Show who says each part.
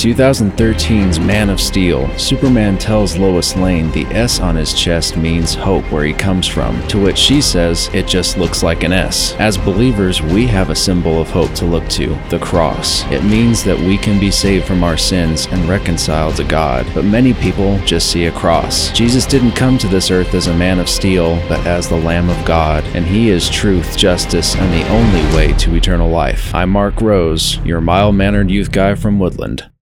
Speaker 1: 2013's Man of Steel, Superman tells Lois Lane the S on his chest means hope where he comes from, to which she says it just looks like an S. As believers, we have a symbol of hope to look to the cross. It means that we can be saved from our sins and reconciled to God, but many people just see a cross. Jesus didn't come to this earth as a man of steel, but as the Lamb of God, and he is truth, justice, and the only way to eternal life. I'm Mark Rose, your mild mannered youth guy from Woodland.